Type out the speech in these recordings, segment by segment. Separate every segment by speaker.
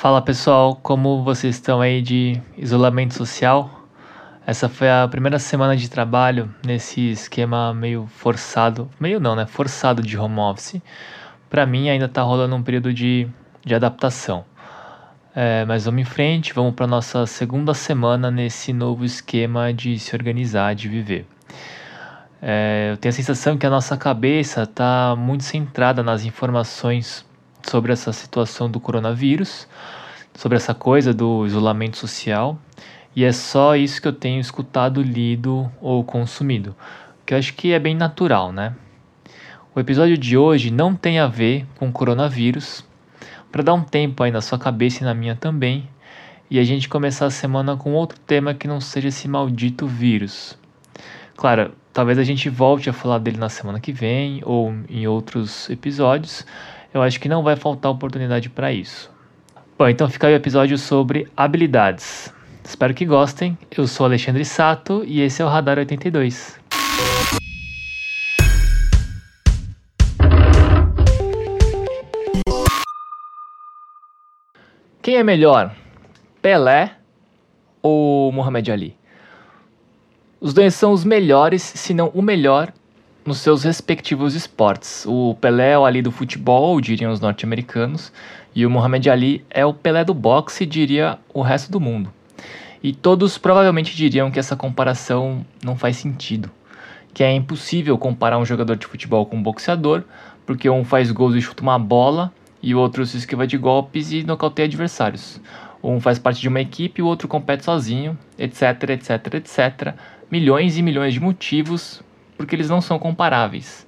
Speaker 1: Fala pessoal, como vocês estão aí de isolamento social? Essa foi a primeira semana de trabalho nesse esquema meio forçado, meio não, né? Forçado de home office. Para mim ainda tá rolando um período de, de adaptação. É, mas vamos em frente, vamos para nossa segunda semana nesse novo esquema de se organizar, de viver. É, eu tenho a sensação que a nossa cabeça está muito centrada nas informações sobre essa situação do coronavírus, sobre essa coisa do isolamento social, e é só isso que eu tenho escutado, lido ou consumido, que eu acho que é bem natural, né? O episódio de hoje não tem a ver com coronavírus, para dar um tempo aí na sua cabeça e na minha também, e a gente começar a semana com outro tema que não seja esse maldito vírus. Claro, talvez a gente volte a falar dele na semana que vem ou em outros episódios, eu acho que não vai faltar oportunidade para isso. Bom, então fica aí o episódio sobre habilidades. Espero que gostem. Eu sou Alexandre Sato e esse é o Radar 82. Quem é melhor, Pelé ou Muhammad Ali? Os dois são os melhores, se não o melhor, nos seus respectivos esportes. O Pelé é o Ali do futebol, diriam os norte-americanos, e o Muhammad Ali é o Pelé do boxe, diria o resto do mundo. E todos provavelmente diriam que essa comparação não faz sentido, que é impossível comparar um jogador de futebol com um boxeador, porque um faz gols e chuta uma bola, e o outro se esquiva de golpes e nocauteia adversários. Um faz parte de uma equipe e o outro compete sozinho, etc, etc, etc. Milhões e milhões de motivos porque eles não são comparáveis.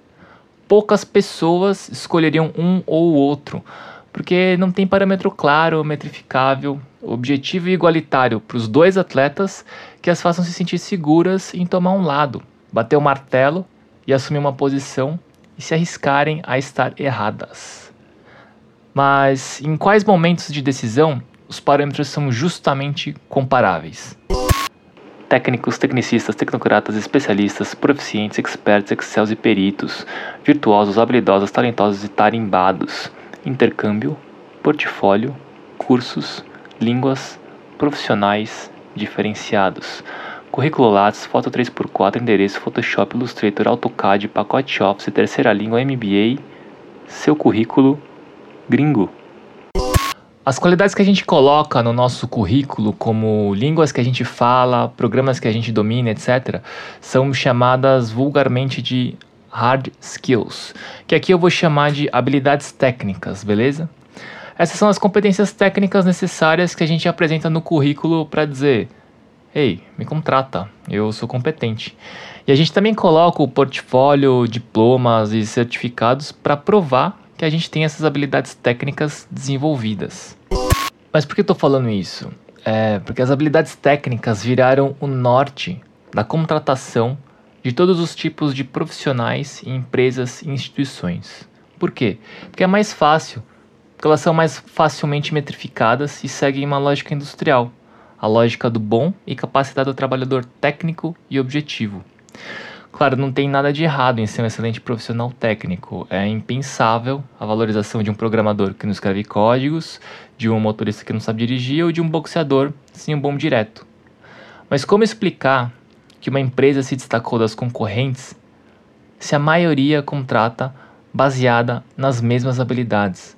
Speaker 1: Poucas pessoas escolheriam um ou outro, porque não tem parâmetro claro, metrificável, objetivo e igualitário para os dois atletas que as façam se sentir seguras em tomar um lado, bater o martelo e assumir uma posição e se arriscarem a estar erradas. Mas em quais momentos de decisão os parâmetros são justamente comparáveis? Técnicos, tecnicistas, tecnocratas, especialistas, proficientes, experts, excels e peritos, virtuosos, habilidosos, talentosos e tarimbados, intercâmbio, portfólio, cursos, línguas, profissionais diferenciados, currículo Lattes, foto 3x4, endereço, Photoshop, Illustrator, AutoCAD, pacote Office, terceira língua, MBA, seu currículo gringo. As qualidades que a gente coloca no nosso currículo, como línguas que a gente fala, programas que a gente domina, etc., são chamadas vulgarmente de hard skills, que aqui eu vou chamar de habilidades técnicas, beleza? Essas são as competências técnicas necessárias que a gente apresenta no currículo para dizer: ei, me contrata, eu sou competente. E a gente também coloca o portfólio, diplomas e certificados para provar que a gente tem essas habilidades técnicas desenvolvidas. Mas por que eu estou falando isso? É porque as habilidades técnicas viraram o norte da contratação de todos os tipos de profissionais empresas e instituições. Por quê? Porque é mais fácil, porque elas são mais facilmente metrificadas e seguem uma lógica industrial, a lógica do bom e capacitado trabalhador técnico e objetivo. Claro, não tem nada de errado em ser um excelente profissional técnico. É impensável a valorização de um programador que não escreve códigos, de um motorista que não sabe dirigir ou de um boxeador sem um bom direto. Mas como explicar que uma empresa se destacou das concorrentes se a maioria contrata baseada nas mesmas habilidades?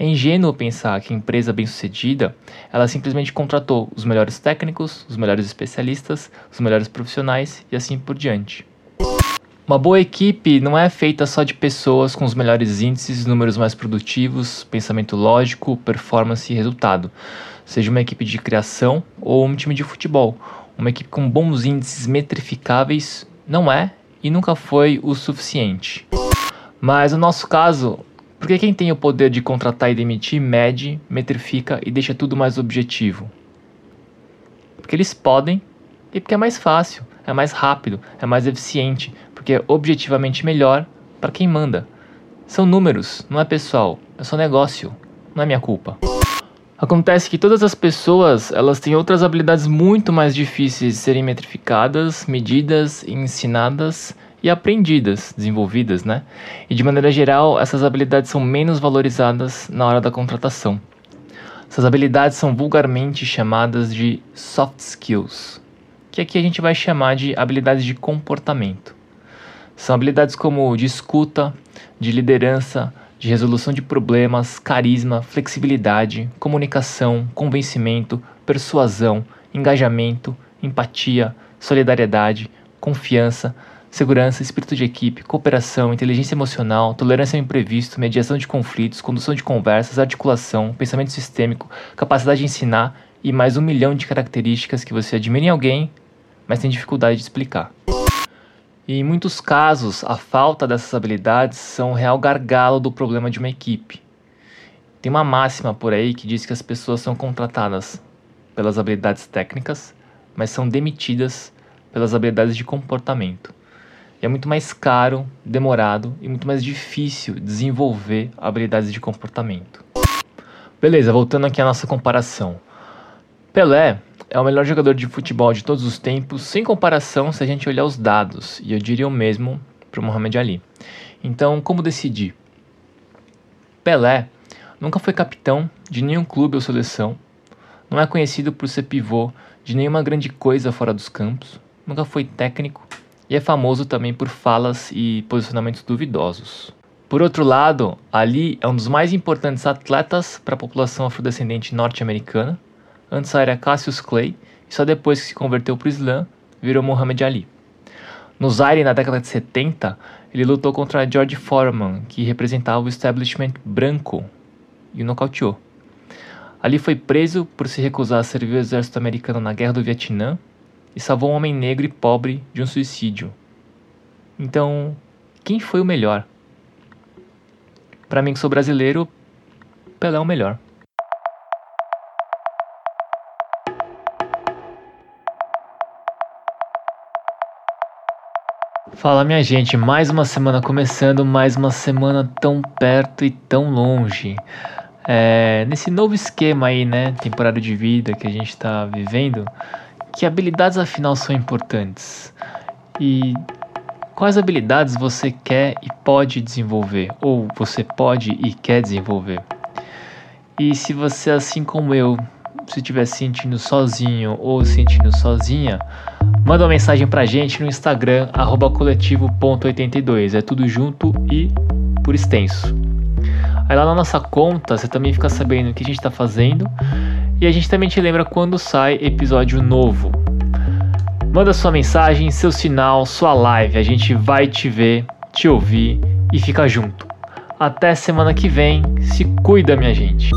Speaker 1: É ingênuo pensar que empresa bem-sucedida, ela simplesmente contratou os melhores técnicos, os melhores especialistas, os melhores profissionais e assim por diante. Uma boa equipe não é feita só de pessoas com os melhores índices, números mais produtivos, pensamento lógico, performance e resultado. Seja uma equipe de criação ou um time de futebol. Uma equipe com bons índices metrificáveis não é e nunca foi o suficiente. Mas no nosso caso, porque quem tem o poder de contratar e demitir mede, metrifica e deixa tudo mais objetivo? Porque eles podem e porque é mais fácil, é mais rápido, é mais eficiente, porque é objetivamente melhor para quem manda. São números, não é pessoal, é só negócio, não é minha culpa. Acontece que todas as pessoas, elas têm outras habilidades muito mais difíceis de serem metrificadas, medidas e ensinadas e aprendidas, desenvolvidas, né? E de maneira geral, essas habilidades são menos valorizadas na hora da contratação. Essas habilidades são vulgarmente chamadas de soft skills, que aqui a gente vai chamar de habilidades de comportamento. São habilidades como de escuta, de liderança, de resolução de problemas, carisma, flexibilidade, comunicação, convencimento, persuasão, engajamento, empatia, solidariedade, confiança, segurança, espírito de equipe, cooperação, inteligência emocional, tolerância ao imprevisto, mediação de conflitos, condução de conversas, articulação, pensamento sistêmico, capacidade de ensinar e mais um milhão de características que você admira em alguém, mas tem dificuldade de explicar. E em muitos casos, a falta dessas habilidades são o real gargalo do problema de uma equipe. Tem uma máxima por aí que diz que as pessoas são contratadas pelas habilidades técnicas, mas são demitidas pelas habilidades de comportamento. E é muito mais caro, demorado e muito mais difícil desenvolver habilidades de comportamento. Beleza, voltando aqui à nossa comparação. Pelé é o melhor jogador de futebol de todos os tempos, sem comparação se a gente olhar os dados, e eu diria o mesmo para o Muhammad Ali. Então, como decidir? Pelé nunca foi capitão de nenhum clube ou seleção, não é conhecido por ser pivô de nenhuma grande coisa fora dos campos, nunca foi técnico e é famoso também por falas e posicionamentos duvidosos. Por outro lado, Ali é um dos mais importantes atletas para a população afrodescendente norte-americana. Antes era Cassius Clay e só depois que se converteu para o Islã virou Muhammad Ali. No Zaire, na década de 70, ele lutou contra George Foreman, que representava o establishment branco, e o nocauteou. Ali foi preso por se recusar a servir o exército americano na Guerra do Vietnã e salvou um homem negro e pobre de um suicídio. Então, quem foi o melhor? Para mim, que sou brasileiro, Pelé é o melhor. Fala minha gente, mais uma semana começando, mais uma semana tão perto e tão longe. É, nesse novo esquema aí, né, temporada de vida que a gente está vivendo, que habilidades afinal são importantes? E quais habilidades você quer e pode desenvolver? Ou você pode e quer desenvolver? E se você, assim como eu, se estiver sentindo sozinho ou sentindo sozinha, manda uma mensagem pra gente no Instagram, coletivo.82. É tudo junto e por extenso. Aí lá na nossa conta você também fica sabendo o que a gente está fazendo e a gente também te lembra quando sai episódio novo. Manda sua mensagem, seu sinal, sua live. A gente vai te ver, te ouvir e fica junto. Até semana que vem. Se cuida, minha gente.